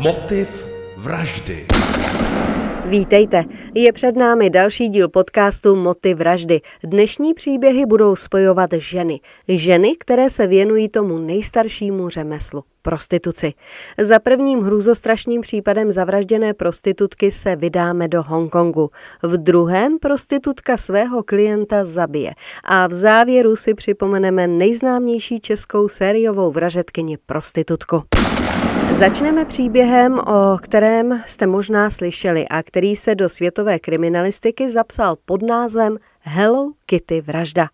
Motiv vraždy. Vítejte, je před námi další díl podcastu Moty vraždy. Dnešní příběhy budou spojovat ženy. Ženy, které se věnují tomu nejstaršímu řemeslu prostituci. Za prvním hrůzostrašným případem zavražděné prostitutky se vydáme do Hongkongu. V druhém prostitutka svého klienta zabije. A v závěru si připomeneme nejznámější českou sériovou vražetkyni prostitutku. Začneme příběhem, o kterém jste možná slyšeli a který se do světové kriminalistiky zapsal pod názvem Hello Kitty vražda.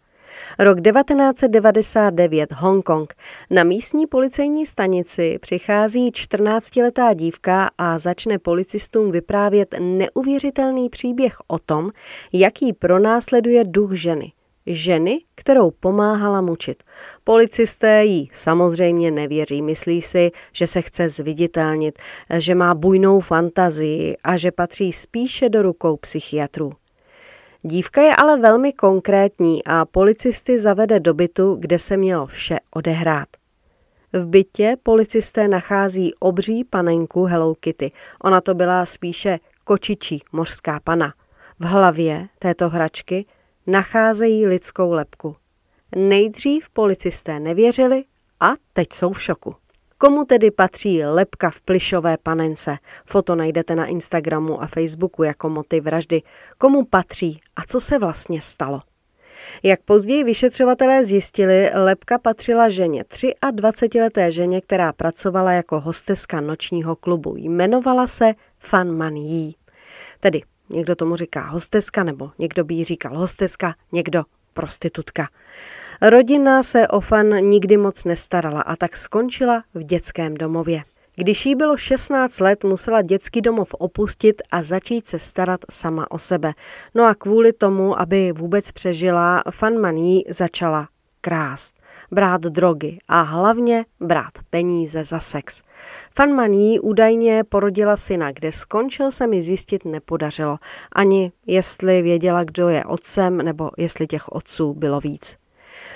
Rok 1999, Hongkong. Na místní policejní stanici přichází 14-letá dívka a začne policistům vyprávět neuvěřitelný příběh o tom, jaký pronásleduje duch ženy ženy, kterou pomáhala mučit. Policisté jí samozřejmě nevěří, myslí si, že se chce zviditelnit, že má bujnou fantazii a že patří spíše do rukou psychiatrů. Dívka je ale velmi konkrétní a policisty zavede do bytu, kde se mělo vše odehrát. V bytě policisté nachází obří panenku Hello Kitty. Ona to byla spíše kočičí mořská pana. V hlavě této hračky nacházejí lidskou lepku. Nejdřív policisté nevěřili a teď jsou v šoku. Komu tedy patří lepka v plišové panence? Foto najdete na Instagramu a Facebooku jako motiv vraždy. Komu patří a co se vlastně stalo? Jak později vyšetřovatelé zjistili, lepka patřila ženě, 23-leté ženě, která pracovala jako hosteska nočního klubu. Jmenovala se Fan Man Yi. Tedy Někdo tomu říká hosteska, nebo někdo by jí říkal hosteska, někdo prostitutka. Rodina se o fan nikdy moc nestarala a tak skončila v dětském domově. Když jí bylo 16 let, musela dětský domov opustit a začít se starat sama o sebe. No a kvůli tomu, aby vůbec přežila, Fan Maní začala krást brát drogy a hlavně brát peníze za sex. Fanmaní údajně porodila syna, kde skončil se mi zjistit nepodařilo, ani jestli věděla, kdo je otcem, nebo jestli těch otců bylo víc.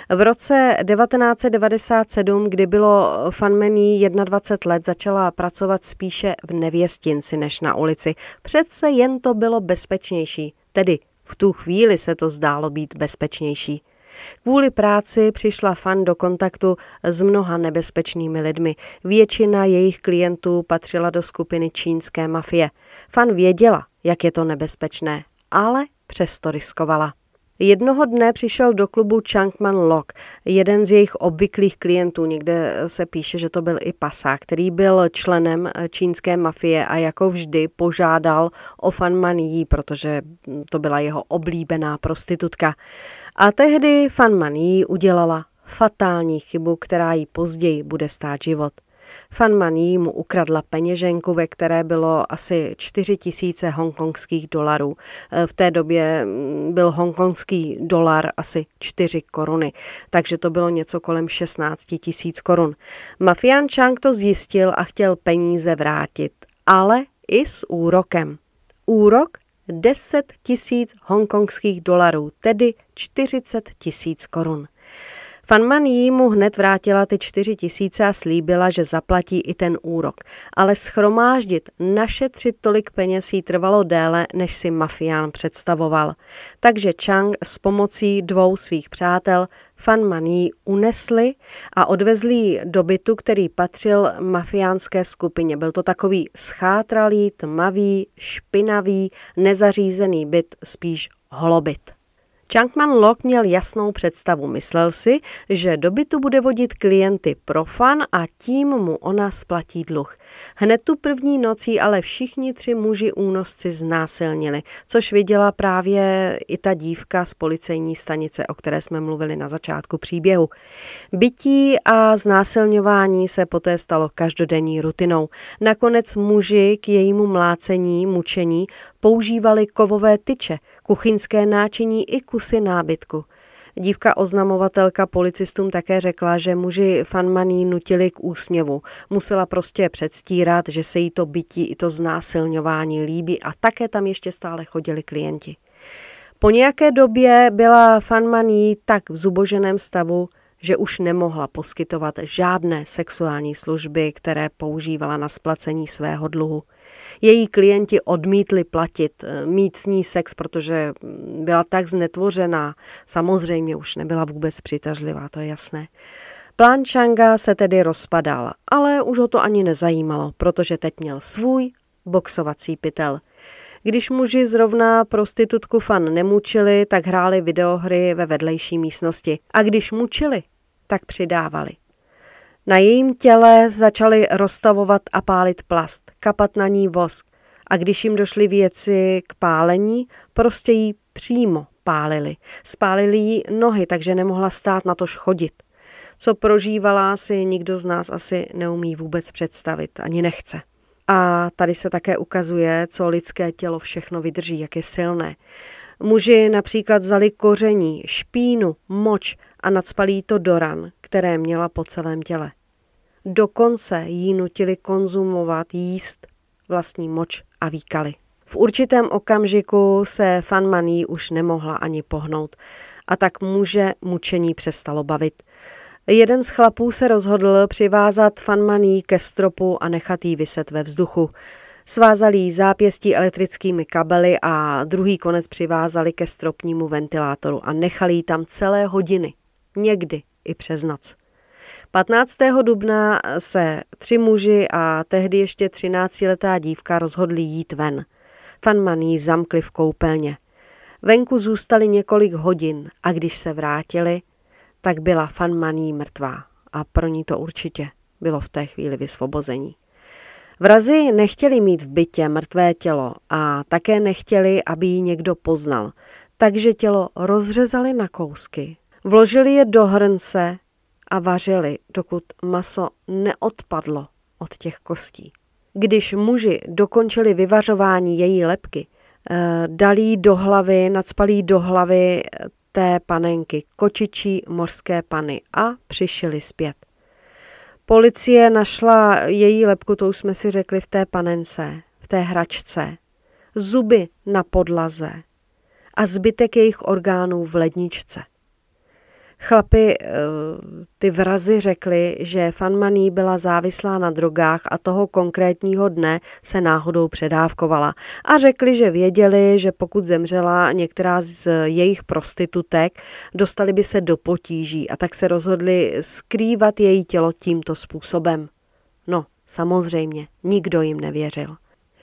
V roce 1997, kdy bylo Fanmení 21 let, začala pracovat spíše v nevěstinci než na ulici. Přece jen to bylo bezpečnější, tedy v tu chvíli se to zdálo být bezpečnější. Kvůli práci přišla Fan do kontaktu s mnoha nebezpečnými lidmi. Většina jejich klientů patřila do skupiny čínské mafie. Fan věděla, jak je to nebezpečné, ale přesto riskovala. Jednoho dne přišel do klubu Changman Lok, jeden z jejich obvyklých klientů, někde se píše, že to byl i pasák, který byl členem čínské mafie a jako vždy požádal o Fan Man protože to byla jeho oblíbená prostitutka. A tehdy Fan Man Yi udělala fatální chybu, která jí později bude stát život. Fan Man Yi mu ukradla peněženku, ve které bylo asi 4 tisíce hongkongských dolarů. E, v té době mm, byl hongkongský dolar asi 4 koruny, takže to bylo něco kolem 16 tisíc korun. Mafián Chang to zjistil a chtěl peníze vrátit, ale i s úrokem. Úrok 10 tisíc hongkongských dolarů, tedy 40 tisíc korun. Fanman jí mu hned vrátila ty čtyři tisíce a slíbila, že zaplatí i ten úrok. Ale schromáždit, našetřit tolik peněz jí trvalo déle, než si mafián představoval. Takže Chang s pomocí dvou svých přátel Fan jí unesli a odvezli ji do bytu, který patřil mafiánské skupině. Byl to takový schátralý, tmavý, špinavý, nezařízený byt, spíš holobyt. Chunkman Lok měl jasnou představu. Myslel si, že do bytu bude vodit klienty pro fan a tím mu ona splatí dluh. Hned tu první nocí ale všichni tři muži únosci znásilnili, což viděla právě i ta dívka z policejní stanice, o které jsme mluvili na začátku příběhu. Bytí a znásilňování se poté stalo každodenní rutinou. Nakonec muži k jejímu mlácení, mučení používali kovové tyče, kuchyňské náčiní i kusy nábytku. Dívka oznamovatelka policistům také řekla, že muži fanmaní nutili k úsměvu. Musela prostě předstírat, že se jí to bytí i to znásilňování líbí a také tam ještě stále chodili klienti. Po nějaké době byla fanmaní tak v zuboženém stavu, že už nemohla poskytovat žádné sexuální služby, které používala na splacení svého dluhu. Její klienti odmítli platit, eh, mít s ní sex, protože byla tak znetvořená. Samozřejmě už nebyla vůbec přitažlivá, to je jasné. Plán Changa se tedy rozpadal, ale už ho to ani nezajímalo, protože teď měl svůj boxovací pytel. Když muži zrovna prostitutku fan nemučili, tak hráli videohry ve vedlejší místnosti. A když mučili, tak přidávali. Na jejím těle začali rozstavovat a pálit plast, kapat na ní vosk. A když jim došly věci k pálení, prostě ji přímo pálili. Spálili jí nohy, takže nemohla stát na tož chodit. Co prožívala, si nikdo z nás asi neumí vůbec představit, ani nechce. A tady se také ukazuje, co lidské tělo všechno vydrží, jak je silné. Muži například vzali koření, špínu, moč a nadspalí to do ran, které měla po celém těle. Dokonce jí nutili konzumovat, jíst vlastní moč a výkaly. V určitém okamžiku se Fanmaní už nemohla ani pohnout a tak muže mučení přestalo bavit. Jeden z chlapů se rozhodl přivázat fanmaní ke stropu a nechat jí vyset ve vzduchu. Svázali jí zápěstí elektrickými kabely a druhý konec přivázali ke stropnímu ventilátoru a nechali ji tam celé hodiny, někdy i přes noc. 15. dubna se tři muži a tehdy ještě 13-letá dívka rozhodli jít ven. Fanman jí zamkli v koupelně. Venku zůstali několik hodin a když se vrátili, tak byla Fanmaní mrtvá a pro ní to určitě bylo v té chvíli vysvobození. Vrazi nechtěli mít v bytě mrtvé tělo a také nechtěli, aby ji někdo poznal, takže tělo rozřezali na kousky, vložili je do hrnce a vařili, dokud maso neodpadlo od těch kostí. Když muži dokončili vyvařování její lepky, eh, dali do hlavy, nadspalí do hlavy té panenky, kočičí mořské pany a přišili zpět. Policie našla její lepku, to už jsme si řekli, v té panence, v té hračce, zuby na podlaze a zbytek jejich orgánů v ledničce. Chlapi, eh, ty vrazy řekli, že Fanmaní byla závislá na drogách a toho konkrétního dne se náhodou předávkovala. A řekli, že věděli, že pokud zemřela některá z jejich prostitutek, dostali by se do potíží a tak se rozhodli skrývat její tělo tímto způsobem. No, samozřejmě, nikdo jim nevěřil.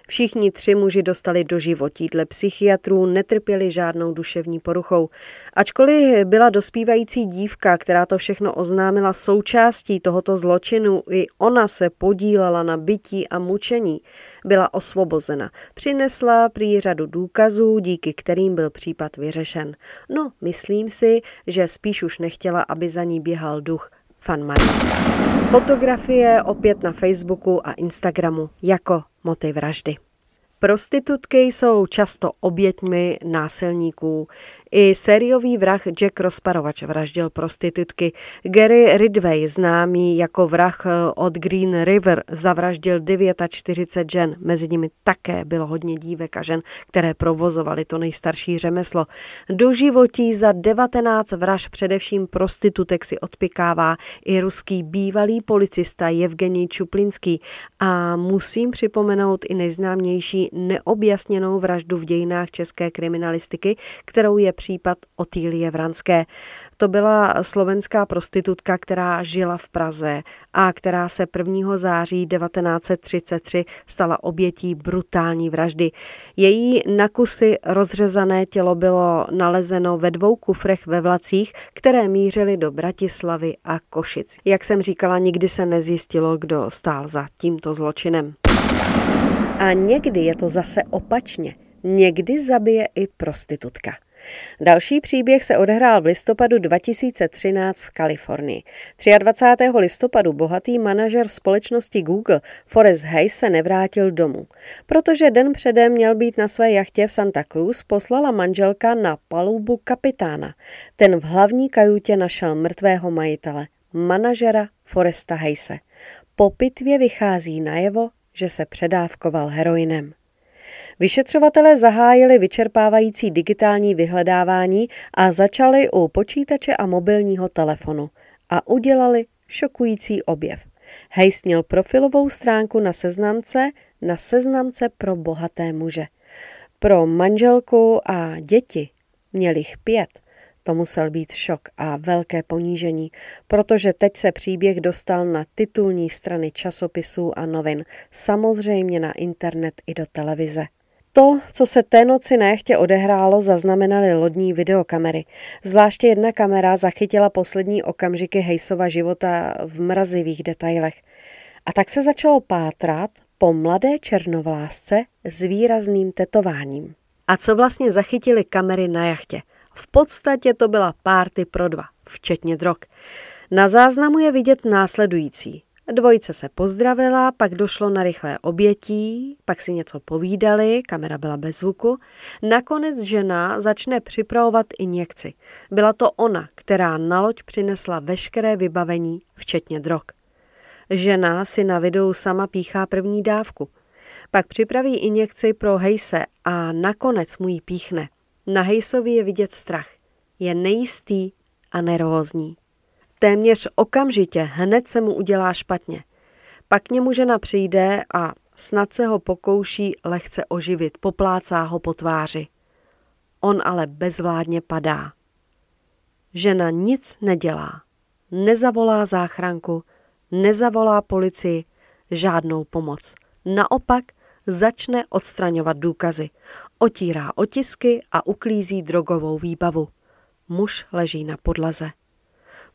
Všichni tři muži dostali do životí. Dle psychiatrů netrpěli žádnou duševní poruchou. Ačkoliv byla dospívající dívka, která to všechno oznámila součástí tohoto zločinu, i ona se podílela na bytí a mučení, byla osvobozena. Přinesla prý řadu důkazů, díky kterým byl případ vyřešen. No, myslím si, že spíš už nechtěla, aby za ní běhal duch Fanmani. Fotografie opět na Facebooku a Instagramu jako motiv vraždy. Prostitutky jsou často oběťmi násilníků. I sériový vrah Jack Rozparovač vraždil prostitutky. Gary Ridway, známý jako vrah eh, od Green River, zavraždil 49 žen. Mezi nimi také bylo hodně dívek a žen, které provozovaly to nejstarší řemeslo. Do životí za 19 vraž především prostitutek si odpikává i ruský bývalý policista Evgenij Čuplinský. A musím připomenout i nejznámější neobjasněnou vraždu v dějinách české kriminalistiky, kterou je případ Otýlie Vranské. To byla slovenská prostitutka, která žila v Praze a která se 1. září 1933 stala obětí brutální vraždy. Její na kusy rozřezané tělo bylo nalezeno ve dvou kufrech ve vlacích, které mířily do Bratislavy a Košic. Jak jsem říkala, nikdy se nezjistilo, kdo stál za tímto zločinem. A někdy je to zase opačně. Někdy zabije i prostitutka. Další příběh se odehrál v listopadu 2013 v Kalifornii. 23. listopadu bohatý manažer společnosti Google Forrest Hayes se nevrátil domů. Protože den předem měl být na své jachtě v Santa Cruz, poslala manželka na palubu kapitána. Ten v hlavní kajutě našel mrtvého majitele, manažera Foresta Hayse. Po pitvě vychází najevo, že se předávkoval heroinem. Vyšetřovatelé zahájili vyčerpávající digitální vyhledávání a začali u počítače a mobilního telefonu. a udělali šokující objev. Hayes měl profilovou stránku na seznamce, na seznamce pro bohaté muže. Pro manželku a děti měl jich pět. To musel být šok a velké ponížení, protože teď se příběh dostal na titulní strany časopisů a novin, samozřejmě na internet i do televize. To, co se té noci nechtě odehrálo, zaznamenaly lodní videokamery. Zvláště jedna kamera zachytila poslední okamžiky Hejsova života v mrazivých detailech. A tak se začalo pátrat po mladé černovlásce s výrazným tetováním. A co vlastně zachytili kamery na jachtě? V podstatě to byla párty pro dva, včetně drog. Na záznamu je vidět následující. Dvojice se pozdravila, pak došlo na rychlé obětí, pak si něco povídali, kamera byla bez zvuku. Nakonec žena začne připravovat injekci. Byla to ona, která na loď přinesla veškeré vybavení, včetně drog. Žena si na videu sama píchá první dávku. Pak připraví injekci pro Hejse a nakonec mu ji píchne. Na Hejsovi je vidět strach. Je nejistý a nervózní. Téměř okamžitě hned se mu udělá špatně. Pak k němu žena přijde a snad se ho pokouší lehce oživit, poplácá ho po tváři. On ale bezvládně padá. Žena nic nedělá. Nezavolá záchranku, nezavolá policii, žádnou pomoc. Naopak začne odstraňovat důkazy. Otírá otisky a uklízí drogovou výbavu. Muž leží na podlaze.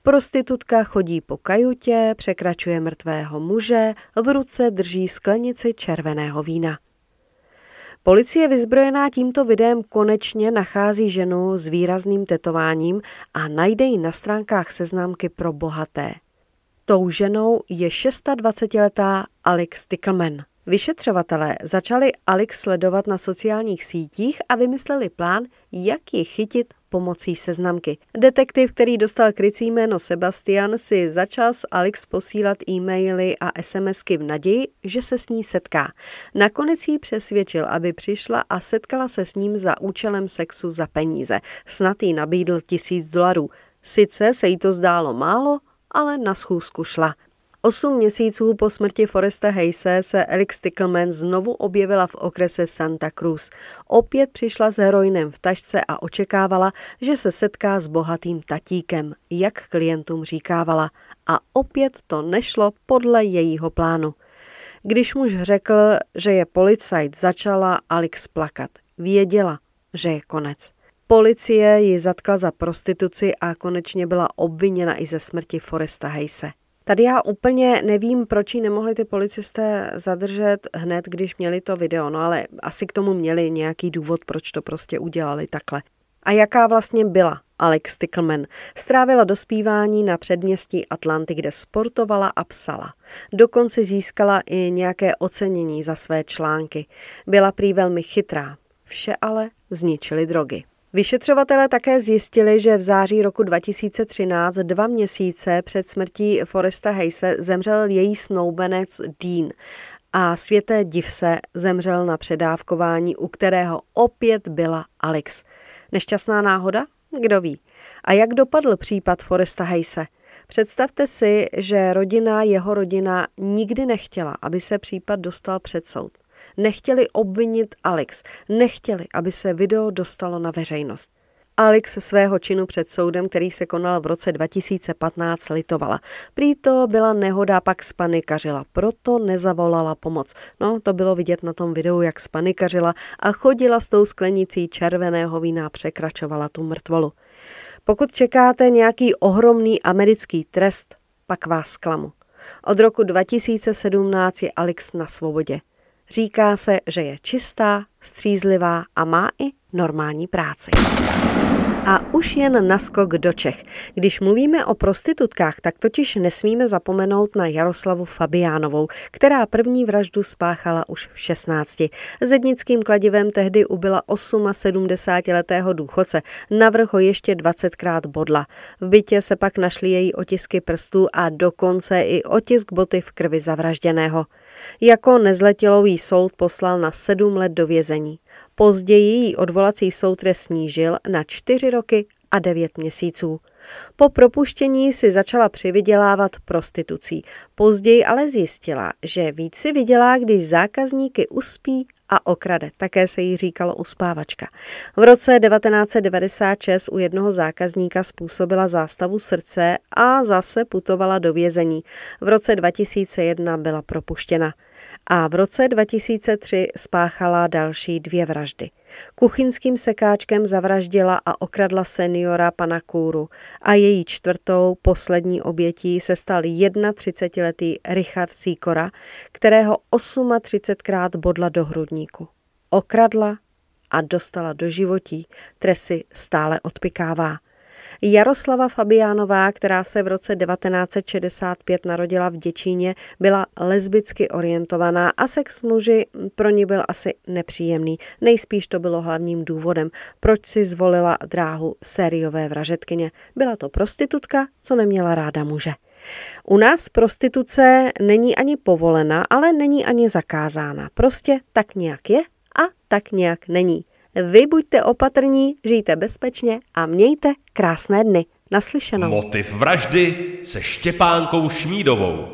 Prostitutka chodí po kajutě, překračuje mrtvého muže, v ruce drží sklenici červeného vína. Policie vyzbrojená tímto videem konečně nachází ženu s výrazným tetováním a najde ji na stránkách seznámky pro bohaté. Tou ženou je 26-letá Alex Tickleman. Vyšetřovatelé začali Alex sledovat na sociálních sítích a vymysleli plán, jak ji chytit pomocí seznamky. Detektiv, který dostal krycí jméno Sebastian, si začal s Alex posílat e-maily a SMSky v naději, že se s ní setká. Nakonec jí přesvědčil, aby přišla a setkala se s ním za účelem sexu za peníze. Snad jí nabídl tisíc dolarů. Sice se jí to zdálo málo, ale na schůzku šla. Osm měsíců po smrti Foresta Hayse se Alex Tickleman znovu objevila v okrese Santa Cruz. Opět přišla s heroinem v tašce a očekávala, že se setká s bohatým tatíkem, jak klientům říkávala. A opět to nešlo podle jejího plánu. Když muž řekl, že je policajt, začala Alex plakat. Věděla, že je konec. Policie ji zatkla za prostituci a konečně byla obviněna i ze smrti Foresta Hayse. Tady já úplně nevím, proč ji nemohli ty policisté zadržet hned, když měli to video, no ale asi k tomu měli nějaký důvod, proč to prostě udělali takhle. A jaká vlastně byla Alex Tickleman? Strávila dospívání na předměstí Atlanty, kde sportovala a psala. Dokonce získala i nějaké ocenění za své články. Byla prý velmi chytrá. Vše ale zničily drogy. Vyšetřovatelé také zjistili, že v září roku 2013, dva měsíce před smrtí Foresta Hayse, zemřel její snoubenec Dean a světé div se zemřel na předávkování, u kterého opět byla Alex. Nešťastná náhoda? Kdo ví. A jak dopadl případ Foresta Hayse? Představte si, že rodina, jeho rodina nikdy nechtěla, aby se případ dostal před soud. Nechtěli obvinit Alex, nechtěli, aby se video dostalo na veřejnost. Alex svého činu před soudem, který se konal v roce 2015, litovala. Prý to byla nehoda, pak spanikařila, proto nezavolala pomoc. No, to bylo vidět na tom videu, jak spanikařila a chodila s tou sklenicí červeného vína a překračovala tu mrtvolu. Pokud čekáte nějaký ohromný americký trest, pak vás klamu. Od roku 2017 je Alex na svobodě. Říká se, že je čistá, střízlivá a má i normální práci. A už jen naskok do Čech. Když mluvíme o prostitutkách, tak totiž nesmíme zapomenout na Jaroslavu Fabiánovou, která první vraždu spáchala už v 16. Zednickým kladivem tehdy ubila 78-letého důchodce, navrh ho ještě 20krát bodla. V bytě se pak našly její otisky prstů a dokonce i otisk boty v krvi zavražděného. Jako nezletilový soud poslal na sedm let do vězení. Později jí odvolací soud snížil na čtyři roky a 9 měsíců. Po propuštění si začala přivydělávat prostitucí. Později ale zjistila, že víc si vydělá, když zákazníky uspí a okrade. Také se jí říkalo uspávačka. V roce 1996 u jednoho zákazníka způsobila zástavu srdce a zase putovala do vězení. V roce 2001 byla propuštěna a v roce 2003 spáchala další dvě vraždy. Kuchyňským sekáčkem zavraždila a okradla seniora pana Kůru a její čtvrtou, poslední obětí se stal 31-letý Richard Sýkora, kterého 38krát bodla do hrudníku. Okradla a dostala do životí, tresy stále odpikává. Jaroslava Fabiánová, která se v roce 1965 narodila v Děčíně, byla lesbicky orientovaná a sex muži pro ní byl asi nepříjemný. Nejspíš to bylo hlavním důvodem, proč si zvolila dráhu sériové vražetkyně. Byla to prostitutka, co neměla ráda muže. U nás prostituce není ani povolena, ale není ani zakázána. Prostě tak nějak je a tak nějak není. Vy buďte opatrní, žijte bezpečně a mějte krásné dny. Naslyšenou. Motiv vraždy se Štěpánkou Šmídovou.